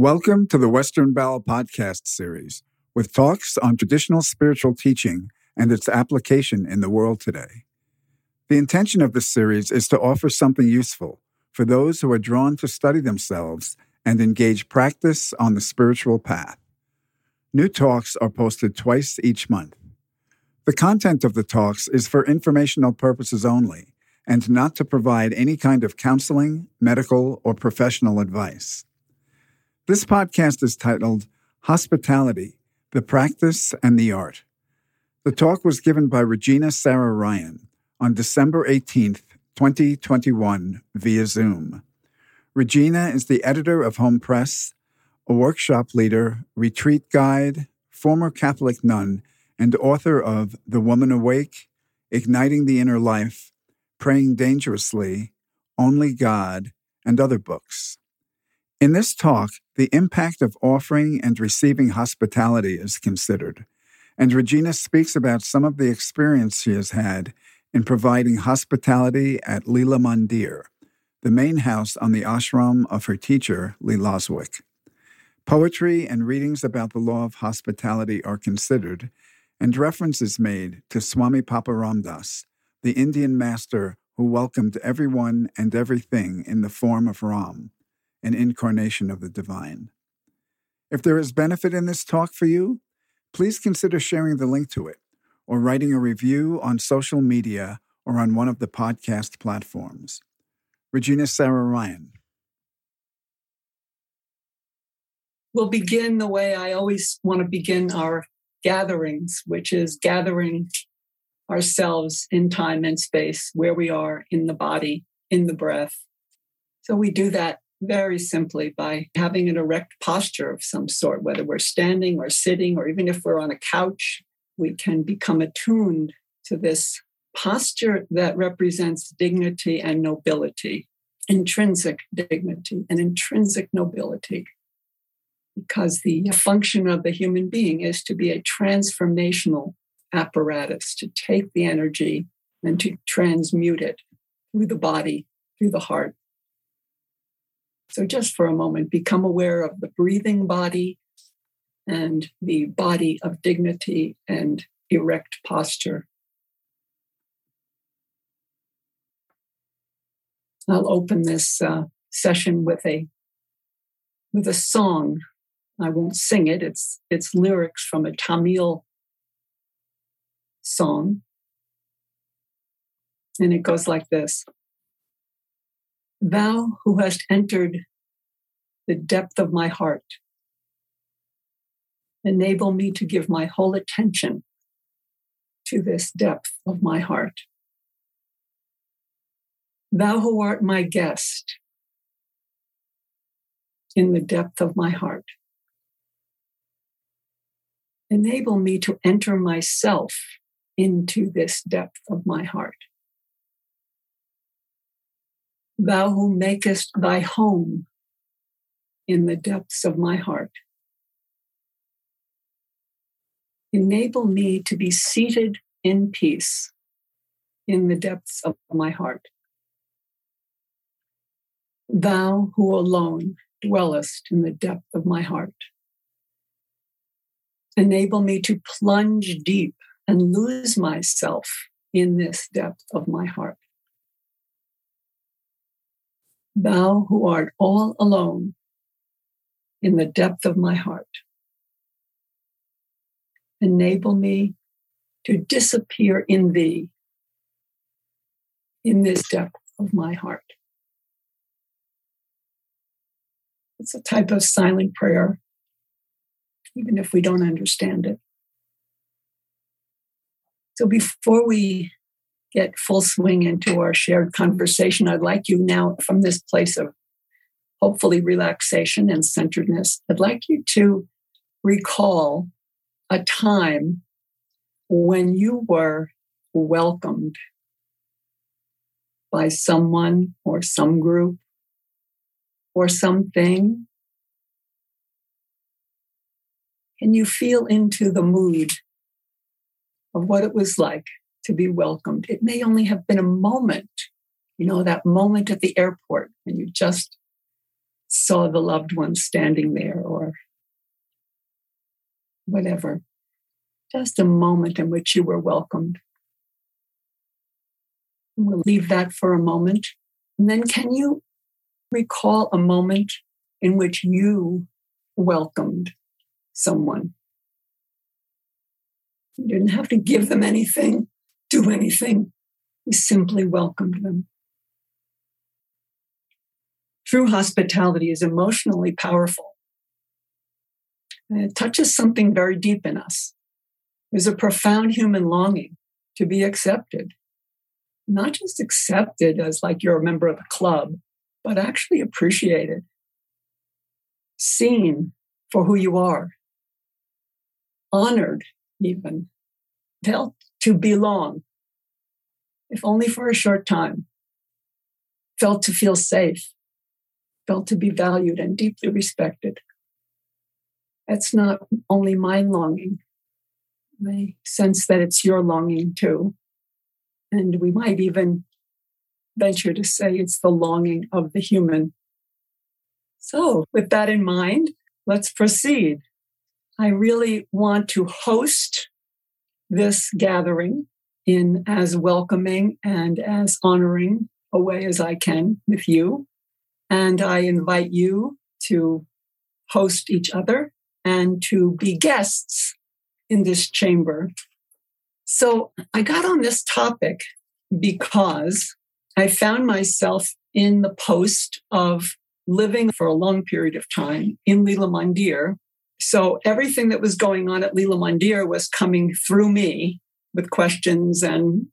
Welcome to the Western Baul podcast series with talks on traditional spiritual teaching and its application in the world today. The intention of this series is to offer something useful for those who are drawn to study themselves and engage practice on the spiritual path. New talks are posted twice each month. The content of the talks is for informational purposes only and not to provide any kind of counseling, medical, or professional advice. This podcast is titled Hospitality The Practice and the Art. The talk was given by Regina Sarah Ryan on December 18th, 2021, via Zoom. Regina is the editor of Hohm Press, a workshop leader, retreat guide, former Catholic nun, and author of The Woman Awake, Igniting the Inner Life, Praying Dangerously, Only God, and other books. In this talk, the impact of offering and receiving hospitality is considered, and Regina speaks about some of the experience she has had in providing hospitality at Lila Mandir, the main house on the ashram of her teacher, Lee Lozowick. Poetry and readings about the law of hospitality are considered, and reference is made to Swami Papa Ramdas, the Indian master who welcomed everyone and everything in the form of Ram, an incarnation of the divine. If there is benefit in this talk for you, please consider sharing the link to it or writing a review on social media or on one of the podcast platforms. Regina Sarah Ryan. We'll begin the way I always want to begin our gatherings, which is gathering ourselves in time and space, where we are in the body, in the breath. So we do that very simply by having an erect posture of some sort, whether we're standing or sitting, or even if we're on a couch, we can become attuned to this posture that represents dignity and nobility, intrinsic dignity and intrinsic nobility. Because the function of the human being is to be a transformational apparatus, to take the energy and to transmute it through the body, through the heart, so, just for a moment, become aware of the breathing body and the body of dignity and erect posture. I'll open this uh, session with a with a song. I won't sing it. It's it's lyrics from a Tamil song, and it goes like this. Thou who hast entered the depth of my heart, enable me to give my whole attention to this depth of my heart. Thou who art my guest in the depth of my heart, enable me to enter myself into this depth of my heart thou who makest thy home in the depths of my heart. Enable me to be seated in peace in the depths of my heart. Thou who alone dwellest in the depth of my heart. Enable me to plunge deep and lose myself in this depth of my heart thou who art all alone in the depth of my heart. Enable me to disappear in thee in this depth of my heart. It's a type of silent prayer, even if we don't understand it. So before we get full swing into our shared conversation. I'd like you now, from this place of hopefully relaxation and centeredness, I'd like you to recall a time when you were welcomed by someone or some group or something. Can you feel into the mood of what it was like to be welcomed. It may only have been a moment, you know, that moment at the airport and you just saw the loved one standing there or whatever. Just a moment in which you were welcomed. We'll leave that for a moment. And then, can you recall a moment in which you welcomed someone? You didn't have to give them anything, do anything. You simply welcomed them. True hospitality is emotionally powerful. And it touches something very deep in us. There's a profound human longing to be accepted, not just accepted as like you're a member of a club, but actually appreciated, seen for who you are, honored even, felt to belong, if only for a short time, felt to feel safe, felt to be valued and deeply respected. That's not only my longing. I sense that it's your longing too. And we might even venture to say it's the longing of the human. So, with that in mind, let's proceed. I really want to host this gathering in as welcoming and as honoring a way as I can with you. And I invite you to host each other and to be guests in this chamber. So I got on this topic because I found myself in the post of living for a long period of time in Lila Mandir so everything that was going on at Leela Mandir was coming through me with questions and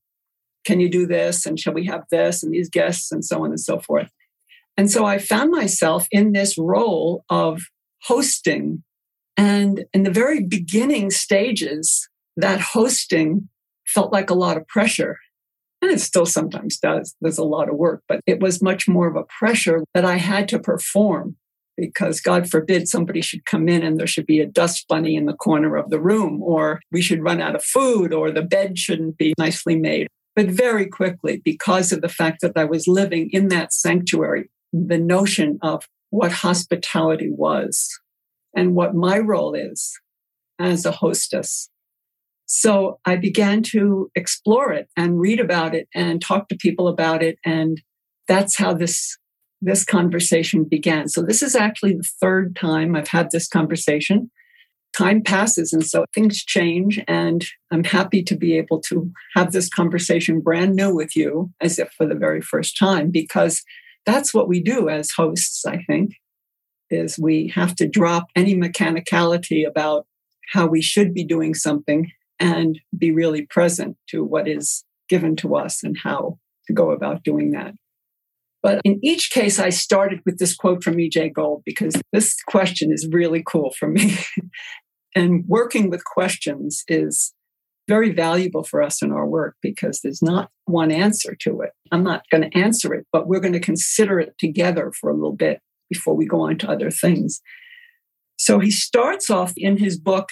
can you do this and shall we have this and these guests and so on and so forth. And so I found myself in this role of hosting. And in the very beginning stages, that hosting felt like a lot of pressure. And it still sometimes does. There's a lot of work, but it was much more of a pressure that I had to perform because God forbid somebody should come in and there should be a dust bunny in the corner of the room, or we should run out of food, or the bed shouldn't be nicely made. But very quickly, because of the fact that I was living in that sanctuary, the notion of what hospitality was and what my role is as a hostess. So I began to explore it and read about it and talk to people about it. And that's how this this conversation began. So this is actually the third time I've had this conversation. Time passes, and so things change. And I'm happy to be able to have this conversation brand new with you as if for the very first time, because that's what we do as hosts, I think, is we have to drop any mechanicality about how we should be doing something and be really present to what is given to us and how to go about doing that. But in each case, I started with this quote from E.J. Gold because this question is really cool for me. and working with questions is very valuable for us in our work because there's not one answer to it. I'm not going to answer it, but we're going to consider it together for a little bit before we go on to other things. So he starts off in his book,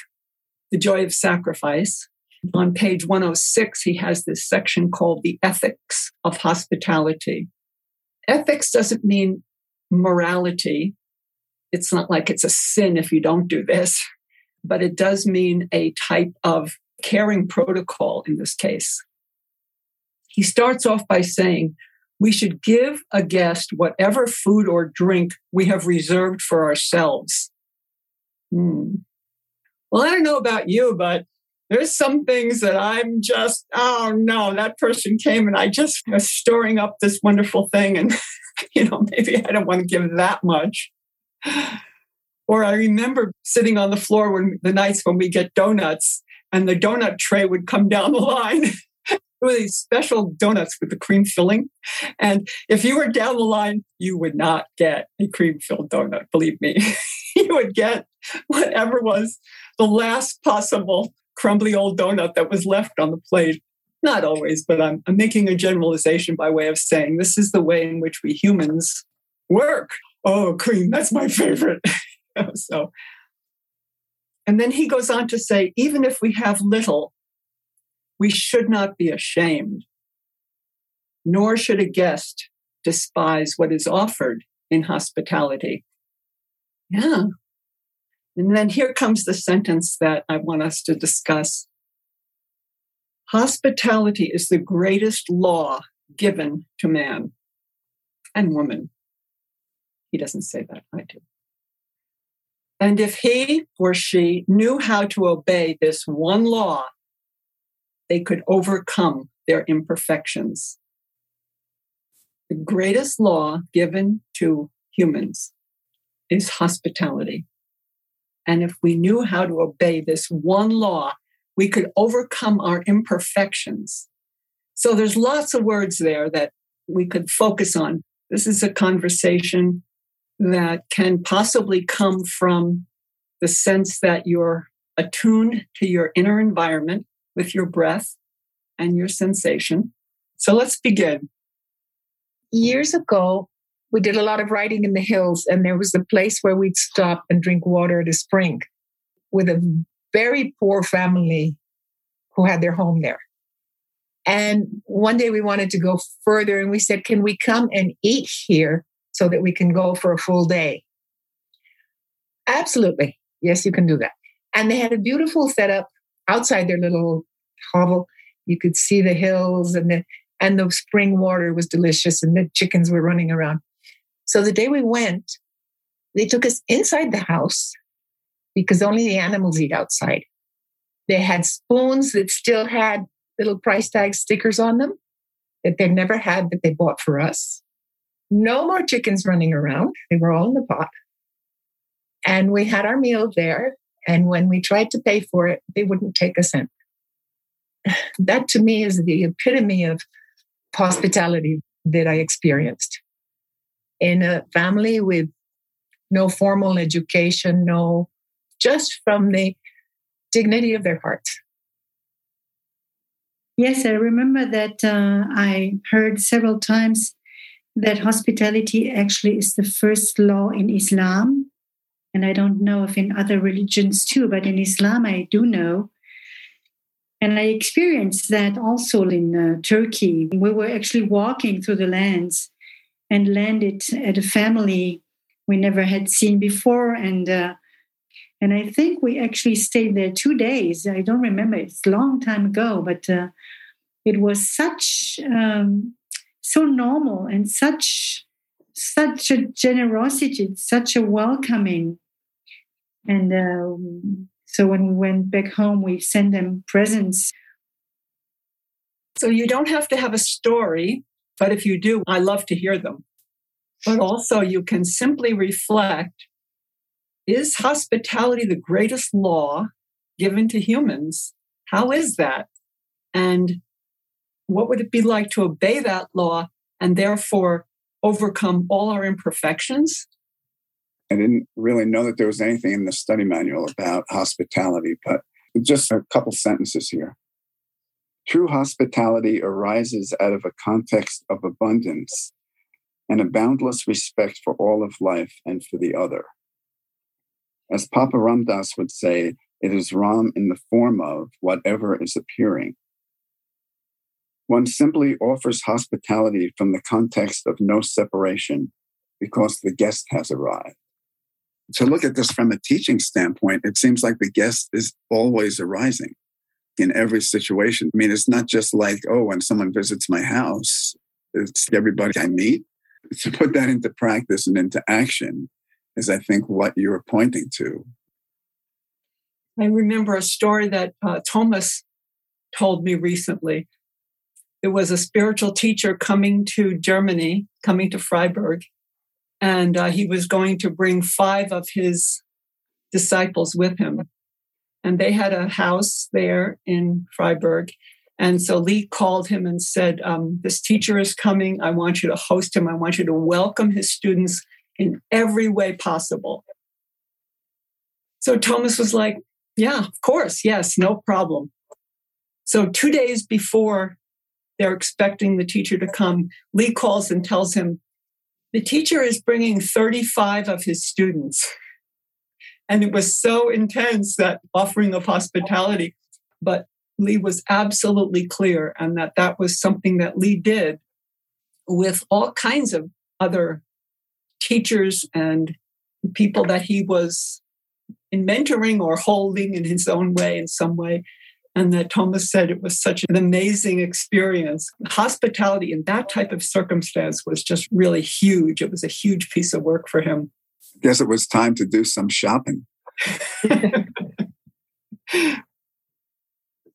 The Joy of Sacrifice. On page 106, he has this section called The Ethics of Hospitality ethics doesn't mean morality. It's not like it's a sin if you don't do this, but it does mean a type of caring protocol in this case. He starts off by saying, we should give a guest whatever food or drink we have reserved for ourselves. Hmm. Well, I don't know about you, but there's some things that I'm just, oh no, that person came and I just was storing up this wonderful thing. And, you know, maybe I don't want to give that much. Or I remember sitting on the floor when the nights when we get donuts and the donut tray would come down the line. with these special donuts with the cream filling. And if you were down the line, you would not get a cream filled donut, believe me. you would get whatever was the last possible crumbly old donut that was left on the plate. Not always, but I'm, I'm making a generalization by way of saying this is the way in which we humans work. Oh, cream, that's my favorite. so, and then he goes on to say, even if we have little, we should not be ashamed, nor should a guest despise what is offered in hospitality. Yeah. And then here comes the sentence that I want us to discuss. Hospitality is the greatest law given to man and woman. He doesn't say that, I do. And if he or she knew how to obey this one law, they could overcome their imperfections. The greatest law given to humans is hospitality. And if we knew how to obey this one law, we could overcome our imperfections. So there's lots of words there that we could focus on. This is a conversation that can possibly come from the sense that you're attuned to your inner environment with your breath and your sensation. So let's begin. Years ago, we did a lot of riding in the hills, and there was a place where we'd stop and drink water at a spring with a very poor family who had their home there. And one day we wanted to go further, and we said, Can we come and eat here so that we can go for a full day? Absolutely. Yes, you can do that. And they had a beautiful setup outside their little hovel. You could see the hills and the and the spring water was delicious and the chickens were running around. So the day we went, they took us inside the house because only the animals eat outside. They had spoons that still had little price tag stickers on them that they'd never had that they bought for us. No more chickens running around. They were all in the pot. And we had our meal there. And when we tried to pay for it, they wouldn't take a cent. That to me is the epitome of hospitality that I experienced in a family with no formal education, no, just from the dignity of their hearts. Yes, I remember that uh, I heard several times that hospitality actually is the first law in Islam. And I don't know if in other religions too, but in Islam I do know. And I experienced that also in uh, Turkey. We were actually walking through the lands and landed at a family we never had seen before. And uh, and I think we actually stayed there two days. I don't remember; it's a long time ago, but uh, it was such um, so normal and such such a generosity, such a welcoming, and. Um, so when we went back home, we sent them presents. So you don't have to have a story but if you do, I love to hear them. But also, you can simply reflect is hospitality the greatest law given to humans? How is that? And what would it be like to obey that law and therefore overcome all our imperfections? I didn't really know that there was anything in the study manual about hospitality, but just a couple sentences here. True hospitality arises out of a context of abundance and a boundless respect for all of life and for the other. As Papa Ramdas would say, it is Ram in the form of whatever is appearing. One simply offers hospitality from the context of no separation because the guest has arrived. To look at this from a teaching standpoint, it seems like the guest is always arising in every situation. I mean, it's not just like, oh, when someone visits my house, it's everybody I meet. To put that into practice and into action is, I think, what you're pointing to. I remember a story that uh, Thomas told me recently. It was a spiritual teacher coming to Germany, coming to Freiburg, and uh, he was going to bring five of his disciples with him and they had a house there in Freiburg. And so Lee called him and said, um, This teacher is coming. I want you to host him. I want you to welcome his students in every way possible. So Thomas was like, Yeah, of course. Yes, no problem. So two days before they're expecting the teacher to come, Lee calls and tells him, The teacher is bringing 35 of his students. And it was so intense that offering of hospitality. But Lee was absolutely clear, and that that was something that Lee did with all kinds of other teachers and people that he was in mentoring or holding in his own way, in some way. And that Thomas said it was such an amazing experience. Hospitality in that type of circumstance was just really huge. It was a huge piece of work for him. Guess it was time to do some shopping. uh,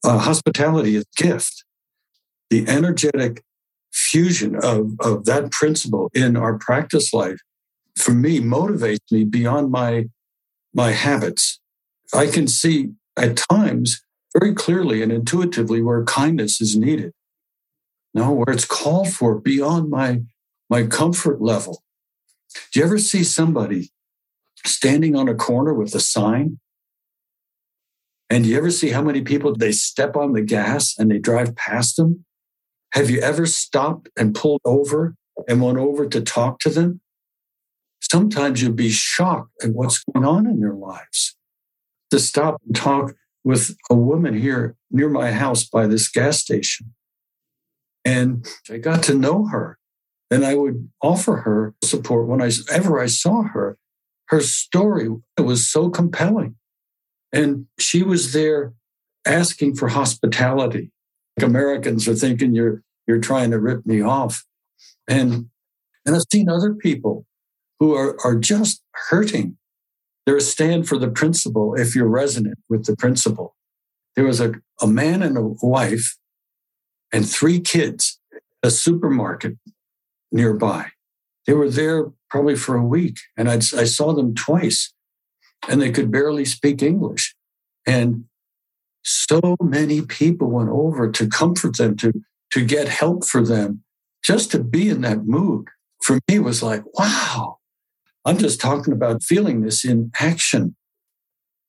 hospitality is gift. The energetic fusion of, of that principle in our practice life, for me, motivates me beyond my, my habits. I can see at times very clearly and intuitively where kindness is needed. No, where it's called for beyond my, my comfort level. Do you ever see somebody standing on a corner with a sign? And do you ever see how many people they step on the gas and they drive past them? Have you ever stopped and pulled over and went over to talk to them? Sometimes you'll be shocked at what's going on in their lives. To stop and talk with a woman here near my house by this gas station. And I got to know her and I would offer her support whenever I saw her. Her story was so compelling. And she was there asking for hospitality. Like Americans are thinking you're, you're trying to rip me off. And, and I've seen other people who are, are just hurting they're a stand for the principle if you're resonant with the principle. There was a, a man and a wife and three kids a supermarket nearby. They were there probably for a week, and I'd, I saw them twice, and they could barely speak English. And so many people went over to comfort them, to, to get help for them, just to be in that mood. For me, was like, wow, I'm just talking about feeling this in action.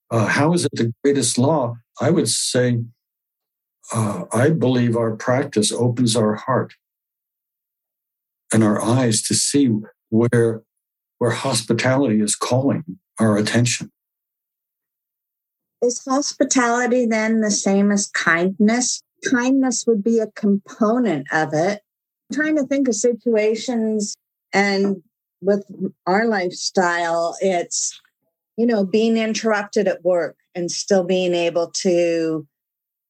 Uh, how is it the greatest law? I would say, uh, I believe our practice opens our heart and our eyes to see where, where hospitality is calling our attention. Is hospitality then the same as kindness? Kindness would be a component of it. I'm trying to think of situations and with our lifestyle, it's, you know, being interrupted at work and still being able to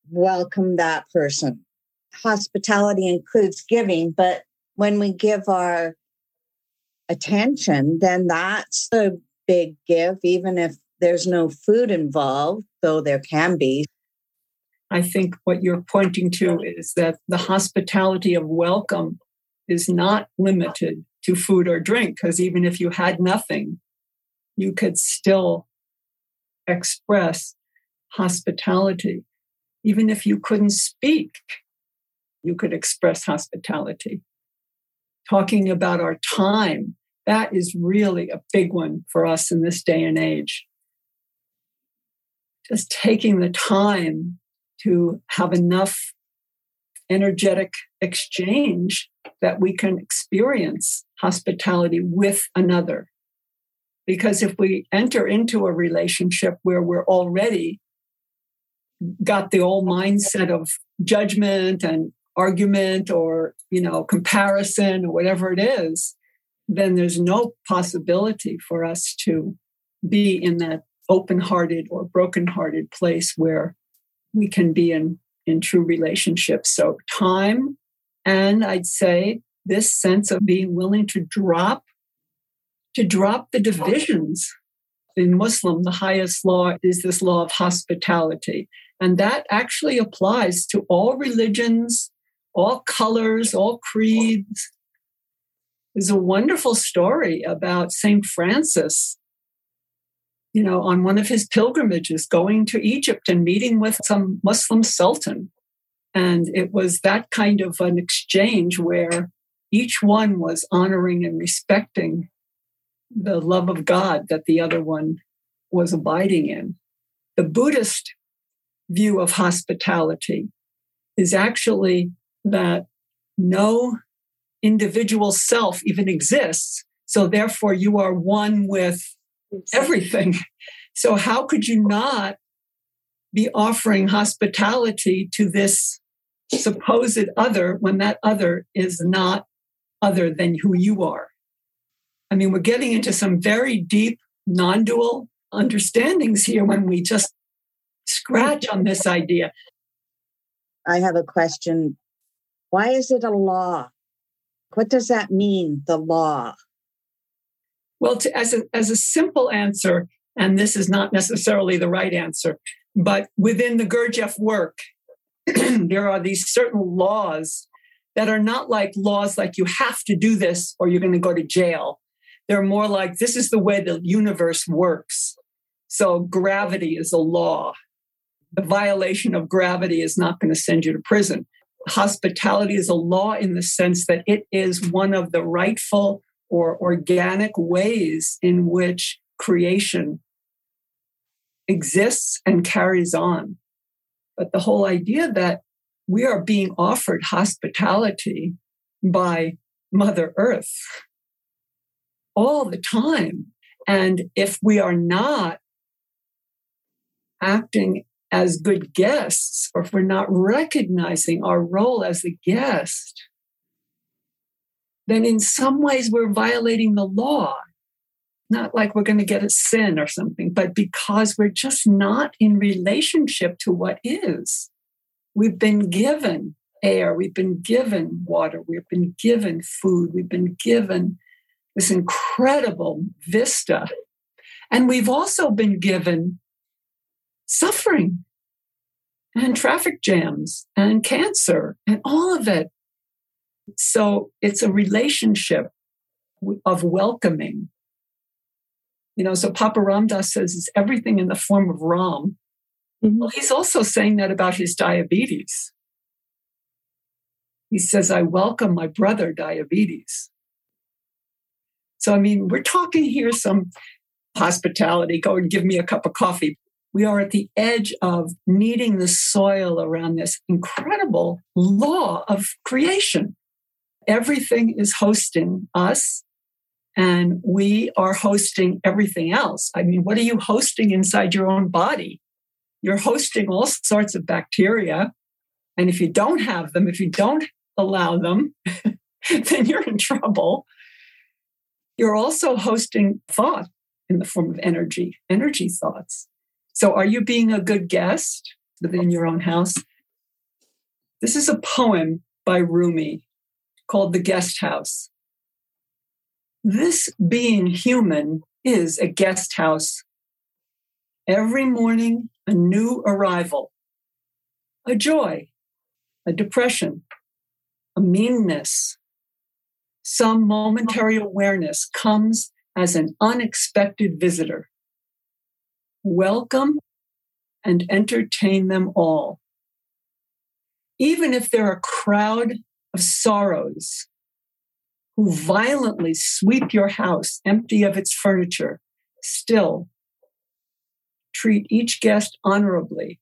welcome that person. Hospitality includes giving, but when we give our attention, then that's a big give, even if there's no food involved, though there can be. I think what you're pointing to is that the hospitality of welcome is not limited to food or drink because even if you had nothing, you could still express hospitality. Even if you couldn't speak, you could express hospitality. Talking about our time, that is really a big one for us in this day and age. Just taking the time to have enough energetic exchange that we can experience hospitality with another. Because if we enter into a relationship where we're already got the old mindset of judgment and argument or you know comparison or whatever it is then there's no possibility for us to be in that open-hearted or broken-hearted place where we can be in in true relationships so time and I'd say this sense of being willing to drop, to drop the divisions. In Muslim, the highest law is this law of hospitality. And that actually applies to all religions, all colors, all creeds. There's a wonderful story about St. Francis, you know, on one of his pilgrimages going to Egypt and meeting with some Muslim sultan. And it was that kind of an exchange where each one was honoring and respecting the love of God that the other one was abiding in. The Buddhist view of hospitality is actually that no individual self even exists. So therefore, you are one with everything. So, how could you not be offering hospitality to this supposed other when that other is not other than who you are. I mean, we're getting into some very deep non dual understandings here when we just scratch on this idea. I have a question. Why is it a law? What does that mean, the law? Well, to, as, a, as a simple answer, and this is not necessarily the right answer, but within the Gurdjieff work, there are these certain laws that are not like laws like you have to do this or you're going to go to jail. They're more like this is the way the universe works. So gravity is a law. The violation of gravity is not going to send you to prison. Hospitality is a law in the sense that it is one of the rightful or organic ways in which creation exists and carries on. But the whole idea that we are being offered hospitality by Mother Earth all the time. And if we are not acting as good guests, or if we're not recognizing our role as a guest, then in some ways we're violating the law. Not like we're going to get a sin or something, but because we're just not in relationship to what is. We've been given air, we've been given water, we've been given food, we've been given this incredible vista. And we've also been given suffering and traffic jams and cancer and all of it. So it's a relationship of welcoming. You know, so Papa Ramdas says it's everything in the form of Ram. Mm-hmm. Well, he's also saying that about his diabetes. He says, I welcome my brother diabetes. So, I mean, we're talking here some hospitality, go and give me a cup of coffee. We are at the edge of kneading the soil around this incredible law of creation. Everything is hosting us, and we are hosting everything else. I mean, what are you hosting inside your own body? You're hosting all sorts of bacteria. And if you don't have them, if you don't allow them, then you're in trouble. You're also hosting thought in the form of energy, energy thoughts. So, are you being a good guest within your own house? This is a poem by Rumi called The Guest House. This being human is a guest house. Every morning, a new arrival, a joy, a depression, a meanness. Some momentary awareness comes as an unexpected visitor. Welcome and entertain them all. Even if they're a crowd of sorrows who violently sweep your house empty of its furniture, still treat each guest honorably.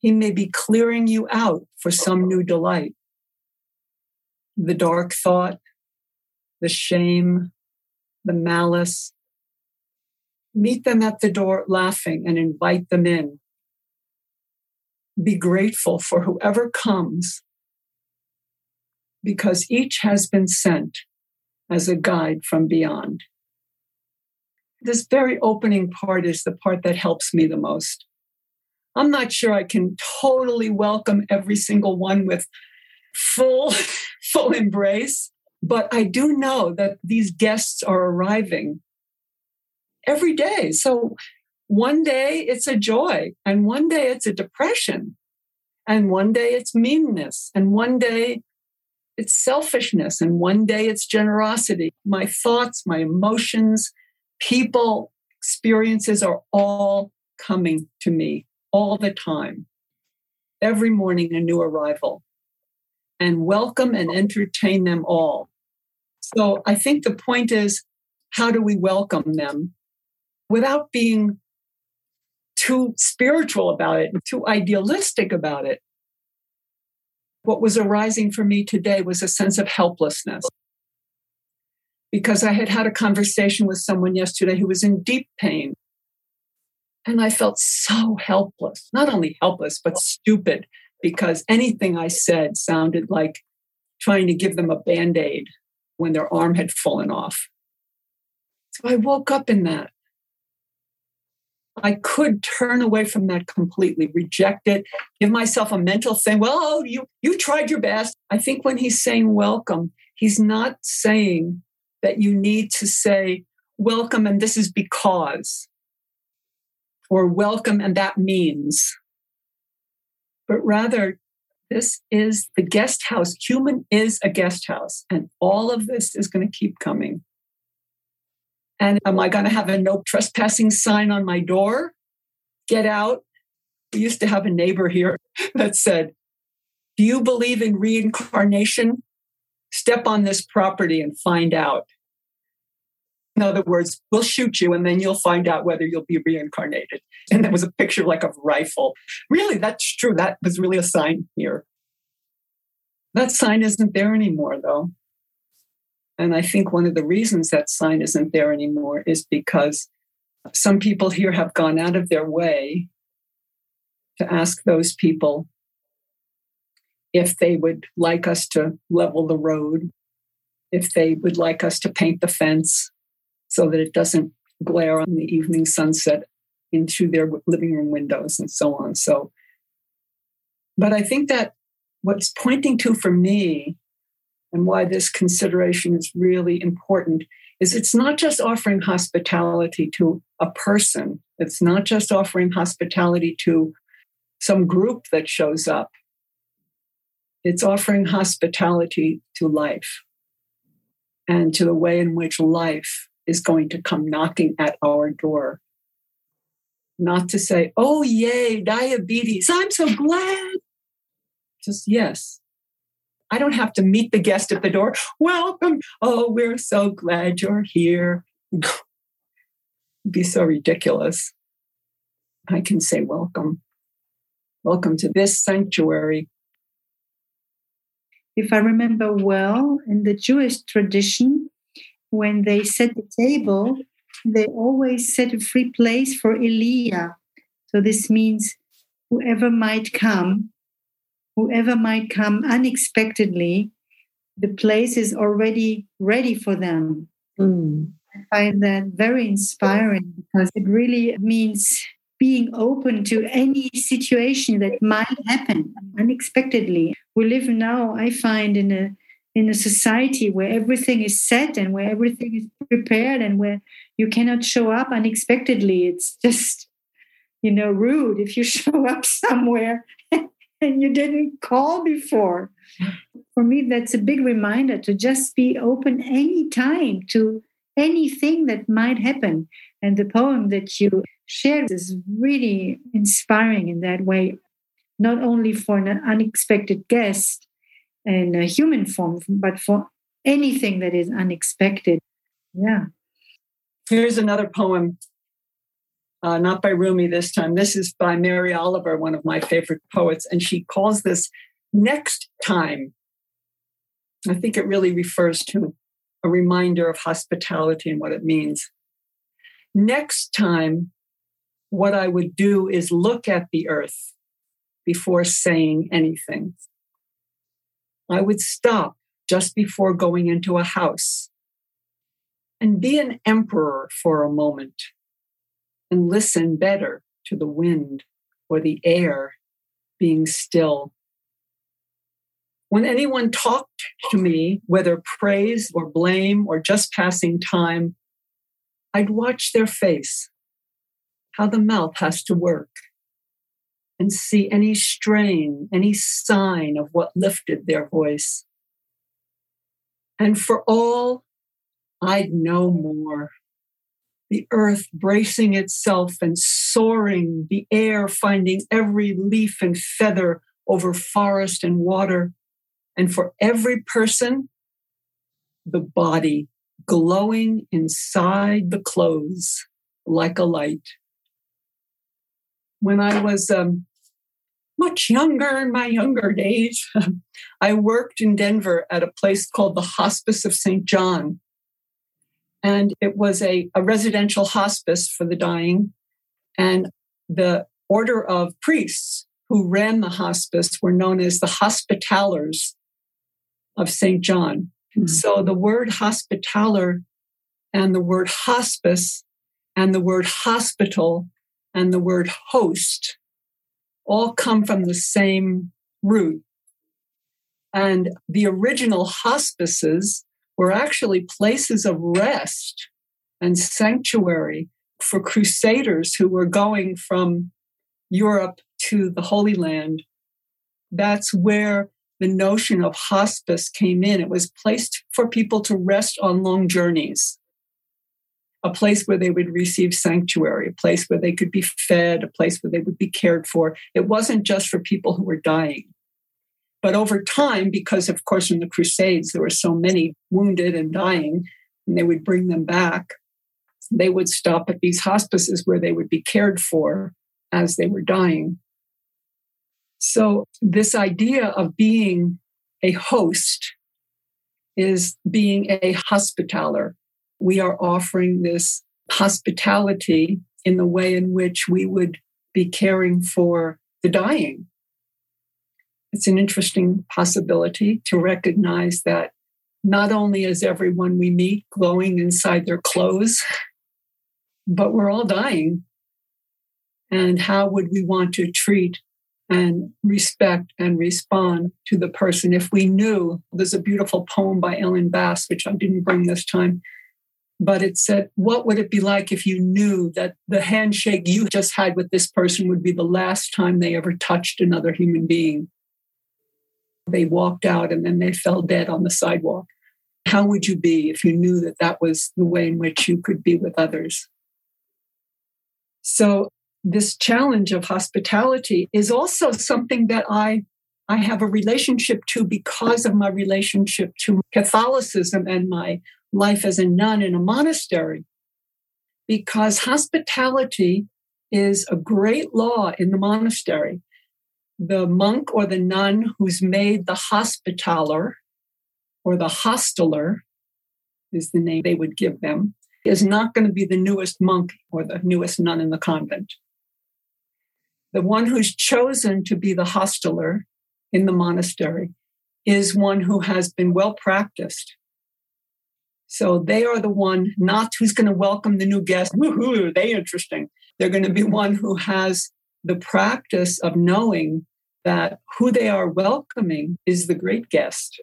He may be clearing you out for some new delight. The dark thought, the shame, the malice. Meet them at the door laughing and invite them in. Be grateful for whoever comes because each has been sent as a guide from beyond this very opening part is the part that helps me the most. I'm not sure I can totally welcome every single one with full full embrace, but I do know that these guests are arriving every day. So one day it's a joy, and one day it's a depression, and one day it's meanness, and one day it's selfishness, and one day it's generosity. My thoughts, my emotions, people experiences are all coming to me all the time. Every morning, a new arrival, and welcome and entertain them all. So I think the point is how do we welcome them without being too spiritual about it, and too idealistic about it? What was arising for me today was a sense of helplessness because I had had a conversation with someone yesterday who was in deep pain. And I felt so helpless, not only helpless, but stupid because anything I said sounded like trying to give them a band aid when their arm had fallen off. So I woke up in that. I could turn away from that completely, reject it, give myself a mental thing. Well, oh, you you tried your best. I think when he's saying welcome, he's not saying that you need to say welcome and this is because or welcome and that means but rather this is the guest house human is a guest house and all of this is going to keep coming and am I going to have a no trespassing sign on my door? Get out. We used to have a neighbor here that said, Do you believe in reincarnation? Step on this property and find out. In other words, we'll shoot you and then you'll find out whether you'll be reincarnated. And there was a picture like of a rifle. Really, that's true. That was really a sign here. That sign isn't there anymore, though. And I think one of the reasons that sign isn't there anymore is because some people here have gone out of their way to ask those people if they would like us to level the road, if they would like us to paint the fence so that it doesn't glare on the evening sunset into their living room windows and so on. So, but I think that what's pointing to for me and why this consideration is really important is it's not just offering hospitality to a person, it's not just offering hospitality to some group that shows up. It's offering hospitality to life and to the way in which life is going to come knocking at our door. Not to say, oh, yay, diabetes, I'm so glad. Just, yes, I don't have to meet the guest at the door. Welcome. Oh, we're so glad you're here. be so ridiculous. I can say welcome. Welcome to this sanctuary. If I remember well, in the Jewish tradition, when they set the table, they always set a free place for Elia. So this means whoever might come whoever might come unexpectedly, the place is already ready for them. Mm. I find that very inspiring because it really means being open to any situation that might happen unexpectedly. We live now, I find, in a in a society where everything is set and where everything is prepared and where you cannot show up unexpectedly. It's just, you know, rude if you show up somewhere and you didn't call before. For me, that's a big reminder to just be open anytime to anything that might happen. And the poem that you shared is really inspiring in that way, not only for an unexpected guest in a human form, but for anything that is unexpected. Yeah. Here's another poem uh, not by Rumi this time. This is by Mary Oliver, one of my favorite poets, and she calls this next time. I think it really refers to a reminder of hospitality and what it means. Next time, what I would do is look at the earth before saying anything. I would stop just before going into a house and be an emperor for a moment and listen better to the wind or the air being still. When anyone talked to me, whether praise or blame or just passing time, I'd watch their face, how the mouth has to work, and see any strain, any sign of what lifted their voice. And for all, I'd know more the earth bracing itself and soaring, the air finding every leaf and feather over forest and water. And for every person, the body glowing inside the clothes like a light. When I was um, much younger in my younger days, I worked in Denver at a place called the Hospice of St. John and it was a, a residential hospice for the dying. And the order of priests who ran the hospice were known as the Hospitallers of St. John. Mm-hmm. So the word hospitaller and the word hospice and the word hospital and the word host all come from the same root. And the original hospices were actually places of rest and sanctuary for crusaders who were going from Europe to the Holy Land. That's where the notion of hospice came in. It was placed for people to rest on long journeys, a place where they would receive sanctuary, a place where they could be fed, a place where they would be cared for. It wasn't just for people who were dying. But over time, because of course in the Crusades there were so many wounded and dying, and they would bring them back, they would stop at these hospices where they would be cared for as they were dying. So, this idea of being a host is being a hospitaller. We are offering this hospitality in the way in which we would be caring for the dying. It's an interesting possibility to recognize that not only is everyone we meet glowing inside their clothes, but we're all dying. And how would we want to treat and respect and respond to the person if we knew there's a beautiful poem by Ellen Bass, which I didn't bring this time, but it said, What would it be like if you knew that the handshake you just had with this person would be the last time they ever touched another human being? They walked out and then they fell dead on the sidewalk. How would you be if you knew that that was the way in which you could be with others? So this challenge of hospitality is also something that I I have a relationship to because of my relationship to Catholicism and my life as a nun in a monastery. Because hospitality is a great law in the monastery. The monk or the nun who's made the hospitaller or the hosteler is the name they would give them is not going to be the newest monk or the newest nun in the convent. The one who's chosen to be the hosteler in the monastery is one who has been well practiced. So they are the one not who's going to welcome the new guest. Woohoo, they interesting. They're going to be one who has the practice of knowing that who they are welcoming is the great guest.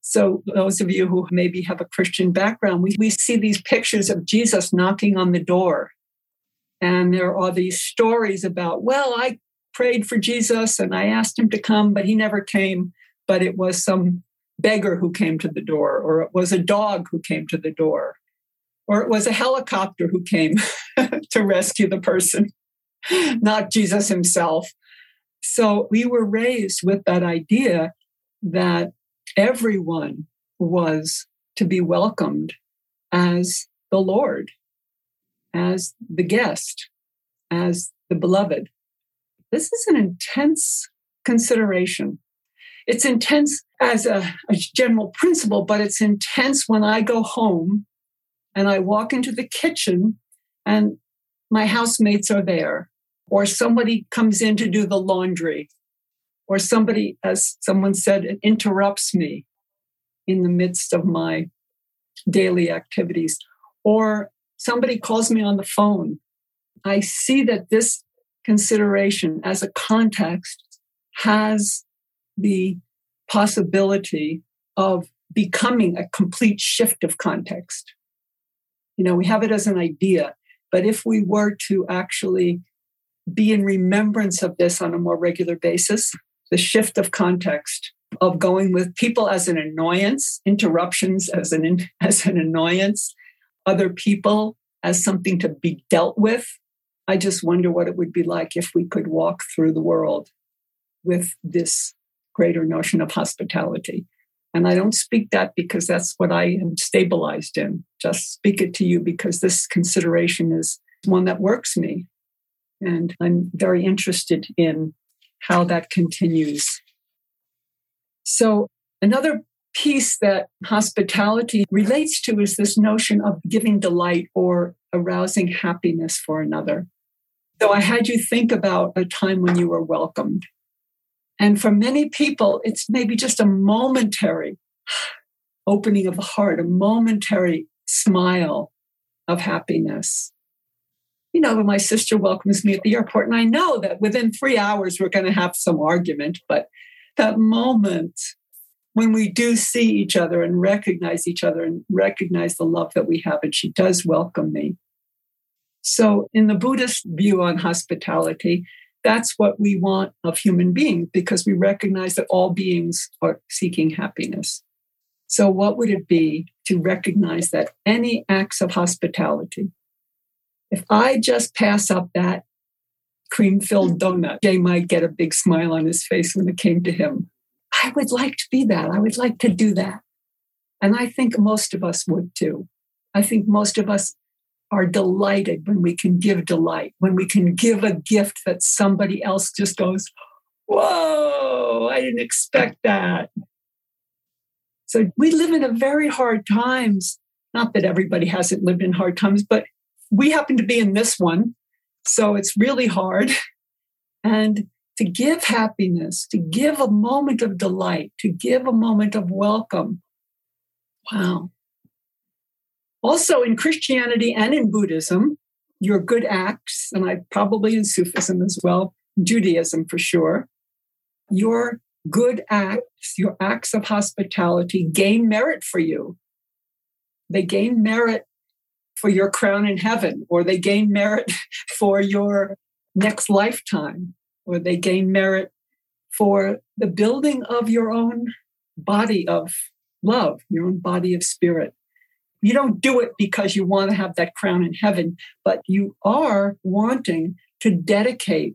So, those of you who maybe have a Christian background, we, we see these pictures of Jesus knocking on the door. And there are these stories about, well, I prayed for Jesus and I asked him to come, but he never came. But it was some beggar who came to the door, or it was a dog who came to the door, or it was a helicopter who came to rescue the person, not Jesus himself. So we were raised with that idea that everyone was to be welcomed as the Lord, as the guest, as the beloved. This is an intense consideration. It's intense as a, a, general principle, but it's intense when I go home and I walk into the kitchen and my housemates are there, or somebody comes in to do the laundry, or somebody, as someone said, interrupts me in the midst of my daily activities, or somebody calls me on the phone. I see that this consideration as a context has the possibility of becoming a complete shift of context. You know, we have it as an idea, but if we were to actually be in remembrance of this on a more regular basis, the shift of context of going with people as an annoyance, interruptions as an as an annoyance, other people as something to be dealt with. I just wonder what it would be like if we could walk through the world with this greater notion of hospitality. And I don't speak that because that's what I am stabilized in. Just speak it to you because this consideration is one that works me. And I'm very interested in how that continues. So, another piece that hospitality relates to is this notion of giving delight or arousing happiness for another. So, I had you think about a time when you were welcomed. And for many people, it's maybe just a momentary opening of the heart, a momentary smile of happiness. You know, when my sister welcomes me at the airport, and I know that within three hours we're going to have some argument, but that moment when we do see each other and recognize each other and recognize the love that we have, and she does welcome me. So, in the Buddhist view on hospitality, that's what we want of human beings because we recognize that all beings are seeking happiness. So, what would it be to recognize that any acts of hospitality, if I just pass up that cream filled donut, Jay might get a big smile on his face when it came to him. I would like to be that. I would like to do that. And I think most of us would too. I think most of us are delighted when we can give delight, when we can give a gift that somebody else just goes, Whoa, I didn't expect that. So we live in a very hard times. Not that everybody hasn't lived in hard times, but we happen to be in this one. So it's really hard. And to give happiness, to give a moment of delight, to give a moment of welcome. Wow. Also, in Christianity and in Buddhism, your good acts, and I probably in Sufism as well, Judaism for sure, your good acts, your acts of hospitality gain merit for you. They gain merit for your crown in heaven, or they gain merit for your next lifetime, or they gain merit for the building of your own body of love, your own body of spirit. You don't do it because you want to have that crown in heaven, but you are wanting to dedicate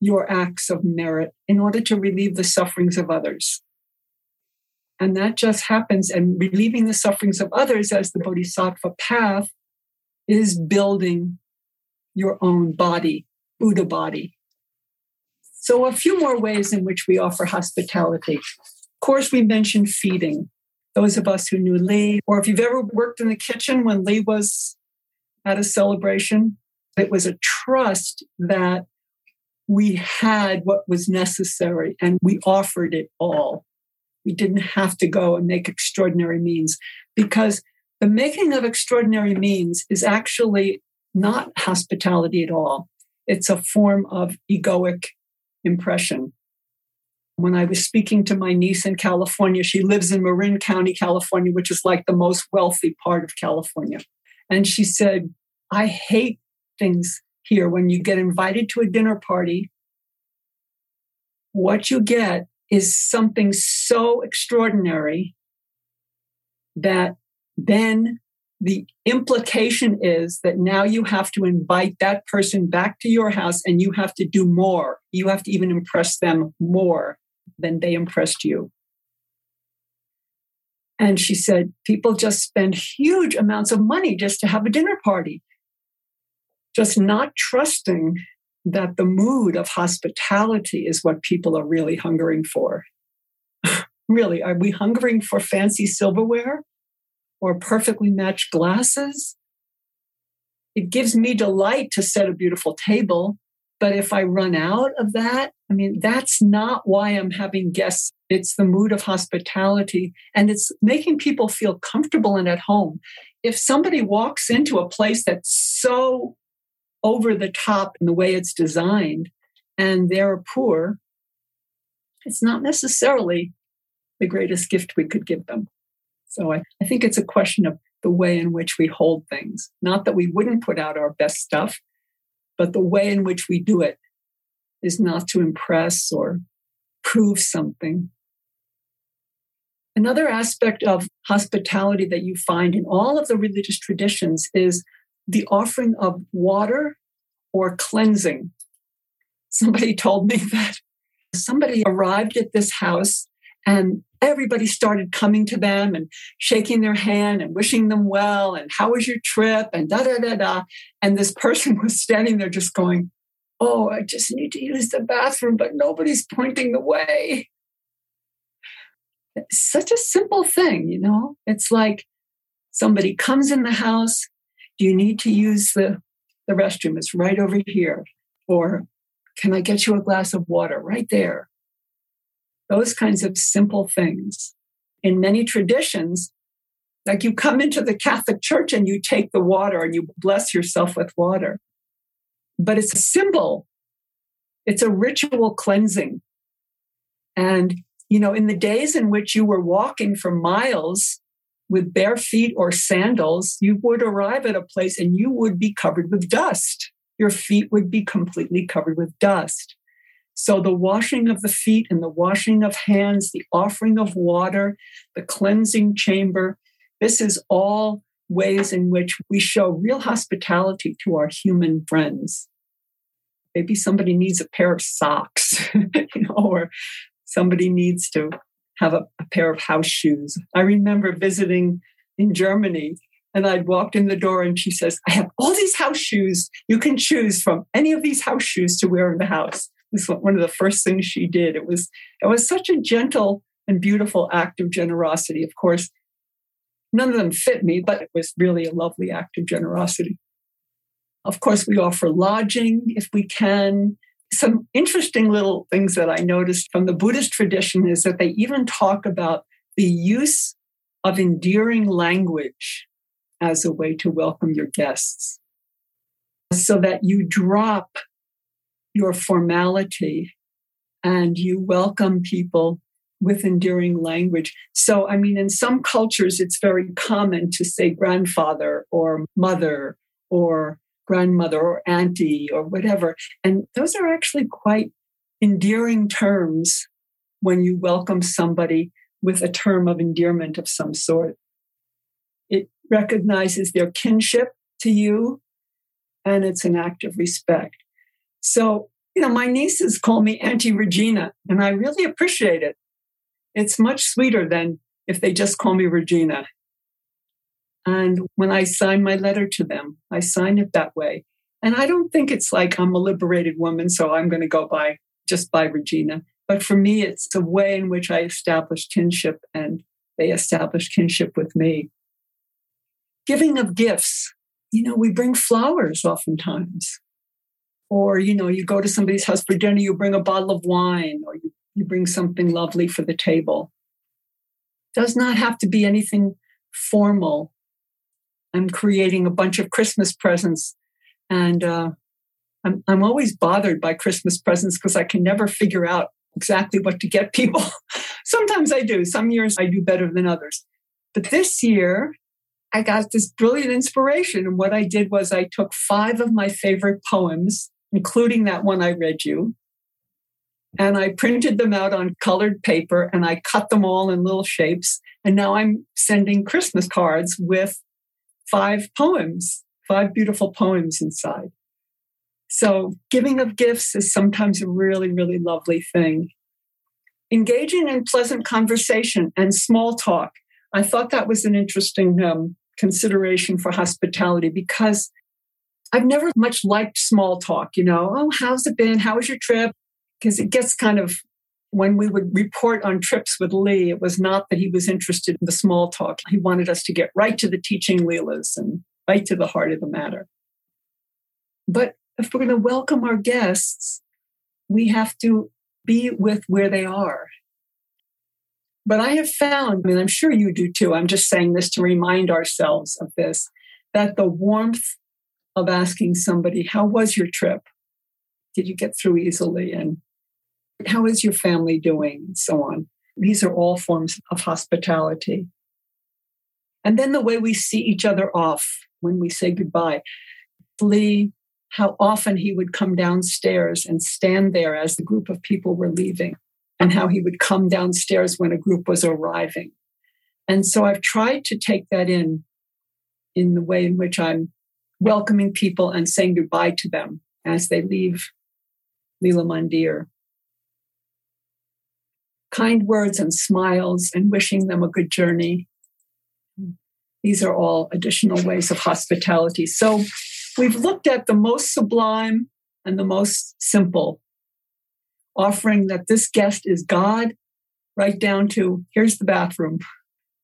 your acts of merit in order to relieve the sufferings of others. And that just happens. And relieving the sufferings of others as the Bodhisattva path is building your own body, Buddha body. So, a few more ways in which we offer hospitality. Of course, we mentioned feeding. Those of us who knew Lee, or if you've ever worked in the kitchen when Lee was at a celebration, it was a trust that we had what was necessary and we offered it all. We didn't have to go and make extraordinary means because the making of extraordinary means is actually not hospitality at all. It's a form of egoic impression. When I was speaking to my niece in California, she lives in Marin County, California, which is like the most wealthy part of California. And she said, I hate things here when you get invited to a dinner party, what you get is something so extraordinary that then the implication is that now you have to invite that person back to your house and you have to do more. You have to even impress them more than they impressed you. And she said, people just spend huge amounts of money just to have a dinner party just not trusting that the mood of hospitality is what people are really hungering for. Really, are we hungering for fancy silverware or perfectly matched glasses? It gives me delight to set a beautiful table. But if I run out of that, I mean, that's not why I'm having guests. It's the mood of hospitality and it's making people feel comfortable and at home. If somebody walks into a place that's so over the top in the way it's designed and they're poor, it's not necessarily the greatest gift we could give them. So I, I think it's a question of the way in which we hold things. Not that we wouldn't put out our best stuff, but the way in which we do it is not to impress or prove something. Another aspect of hospitality that you find in all of the religious traditions is the offering of water or cleansing. Somebody told me that somebody arrived at this house and everybody started coming to them and shaking their hand and wishing them well and how was your trip and da da da da and this person was standing there just going oh i just need to use the bathroom but nobody's pointing the way it's such a simple thing you know it's like somebody comes in the house do you need to use the, the restroom? It's right over here. Or can I get you a glass of water right there? Those kinds of simple things. In many traditions, Like you come into the Catholic Church and you take the water and you bless yourself with water. But it's a symbol, it's a ritual cleansing. And, you know, in the days in which you were walking for miles with bare feet or sandals, you would arrive at a place and you would be covered with dust. Your feet would be completely covered with dust. So the washing of the feet and the washing of hands, the offering of water, the cleansing chamber, this is all ways in which we show real hospitality to our human friends. Maybe somebody needs a pair of socks, you know, or somebody needs to have a, a pair of house shoes. I remember visiting in Germany and I'd walked in the door and she says, I have all these house shoes. You can choose from any of these house shoes to wear in the house. This was one of the first things she did. It was it was such a gentle and beautiful act of generosity. Of course, none of them fit me, but it was really a lovely act of generosity. Of course, we offer lodging if we can. Some interesting little things that I noticed from the Buddhist tradition is that they even talk about the use of endearing language as a way to welcome your guests so that you drop your formality and you welcome people with endearing language. So, I mean, in some cultures, it's very common to say grandfather or mother or grandmother or auntie or whatever. And those are actually quite endearing terms when you welcome somebody with a term of endearment of some sort. It recognizes their kinship to you and it's an act of respect. So, you know, my nieces call me Auntie Regina, and I really appreciate it. It's much sweeter than if they just call me Regina. And when I sign my letter to them, I sign it that way. And I don't think it's like I'm a liberated woman, so I'm going to go by just by Regina. But for me, it's a way in which I establish kinship and they establish kinship with me. Giving of gifts. You know, we bring flowers oftentimes or you know you go to somebody's house for dinner you bring a bottle of wine or you, you bring something lovely for the table. Does not have to be anything formal. I'm creating a bunch of christmas presents and uh, I'm, I'm always bothered by christmas presents because i can never figure out exactly what to get people. Sometimes i do. Some years i do better than others. But this year I got this brilliant inspiration. And what I did was I took five of my favorite poems including that one I read you. And I printed them out on colored paper and I cut them all in little shapes. And now I'm sending Christmas cards with five poems, five beautiful poems inside. So giving of gifts is sometimes a really, really lovely thing. Engaging in pleasant conversation and small talk. I thought that was an interesting um, consideration for hospitality because I've never much liked small talk, you know, oh, how's it been? How was your trip? Because it gets kind of, when we would report on trips with Lee, it was not that he was interested in the small talk. He wanted us to get right to the teaching Leelas and right to the heart of the matter. But if we're going to welcome our guests, we have to be with where they are. But I have found, and I'm sure you do too, I'm just saying this to remind ourselves of this, that the warmth of asking somebody, How was your trip? Did you get through easily? And how is your family doing? And so on. These are all forms of hospitality. And then the way we see each other off when we say goodbye. Lee, how often he would come downstairs and stand there as the group of people were leaving, and how he would come downstairs when a group was arriving. And so I've tried to take that in in the way in which I'm welcoming people and saying goodbye to them as they leave Leela Mandir. Kind words and smiles and wishing them a good journey. These are all additional ways of hospitality. So we've looked at the most sublime and the most simple, offering that this guest is God, right down to here's the bathroom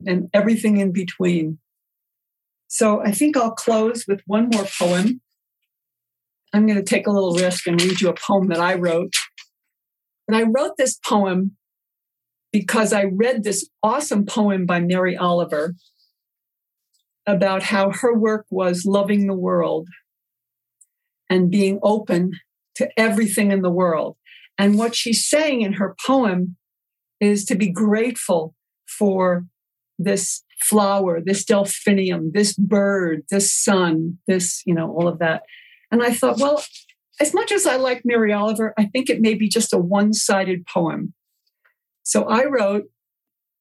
and everything in between. So I think I'll close with one more poem. I'm going to take a little risk and read you a poem that I wrote. But I wrote this poem because I read this awesome poem by Mary Oliver about how her work was loving the world and being open to everything in the world. And what she's saying in her poem is to be grateful for this flower, this delphinium, this bird, this sun, this, you know, all of that. And I thought, well, as much as I like Mary Oliver, I think it may be just a one sided poem. So I wrote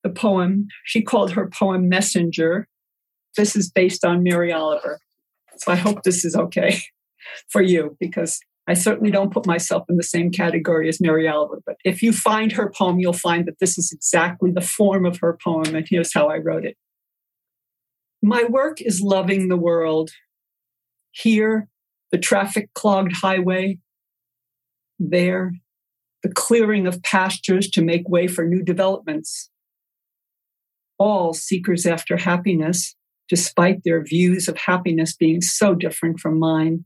the poem. She called her poem Messenger. This is based on Mary Oliver. So I hope this is okay for you because I certainly don't put myself in the same category as Mary Oliver. But if you find her poem, you'll find that this is exactly the form of her poem. And here's how I wrote it My work is loving the world. Here, the traffic clogged highway. There, the clearing of pastures to make way for new developments. All seekers after happiness, despite their views of happiness being so different from mine.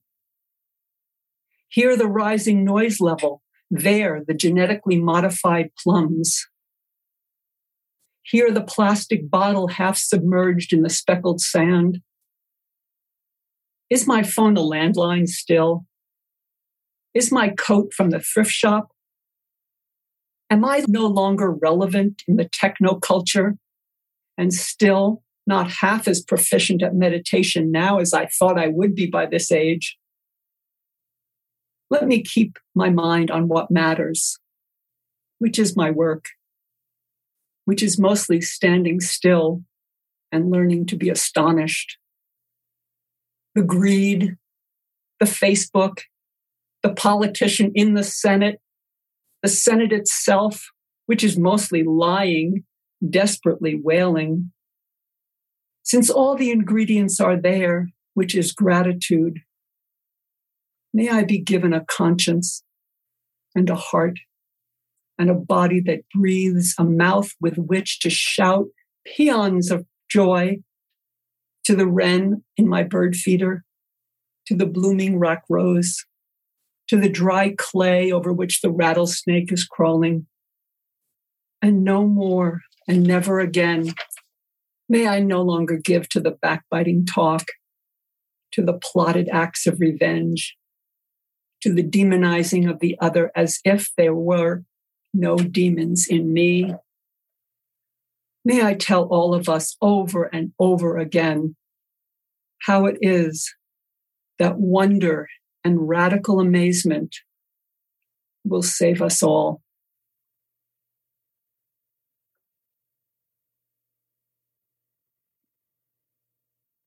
Here, the rising noise level. There, the genetically modified plums. Here, the plastic bottle half submerged in the speckled sand. Is my phone a landline still? Is my coat from the thrift shop? Am I no longer relevant in the techno culture and still not half as proficient at meditation now as I thought I would be by this age? Let me keep my mind on what matters, which is my work, which is mostly standing still and learning to be astonished the greed, the Facebook, the politician in the Senate, the Senate itself, which is mostly lying, desperately wailing. Since all the ingredients are there, which is gratitude, may I be given a conscience and a heart and a body that breathes, a mouth with which to shout paeans of joy to the wren in my bird feeder, to the blooming rock rose, to the dry clay over which the rattlesnake is crawling. And no more and never again may I no longer give to the backbiting talk, to the plotted acts of revenge, to the demonizing of the other as if there were no demons in me. May I tell all of us over and over again how it is that wonder and radical amazement will save us all.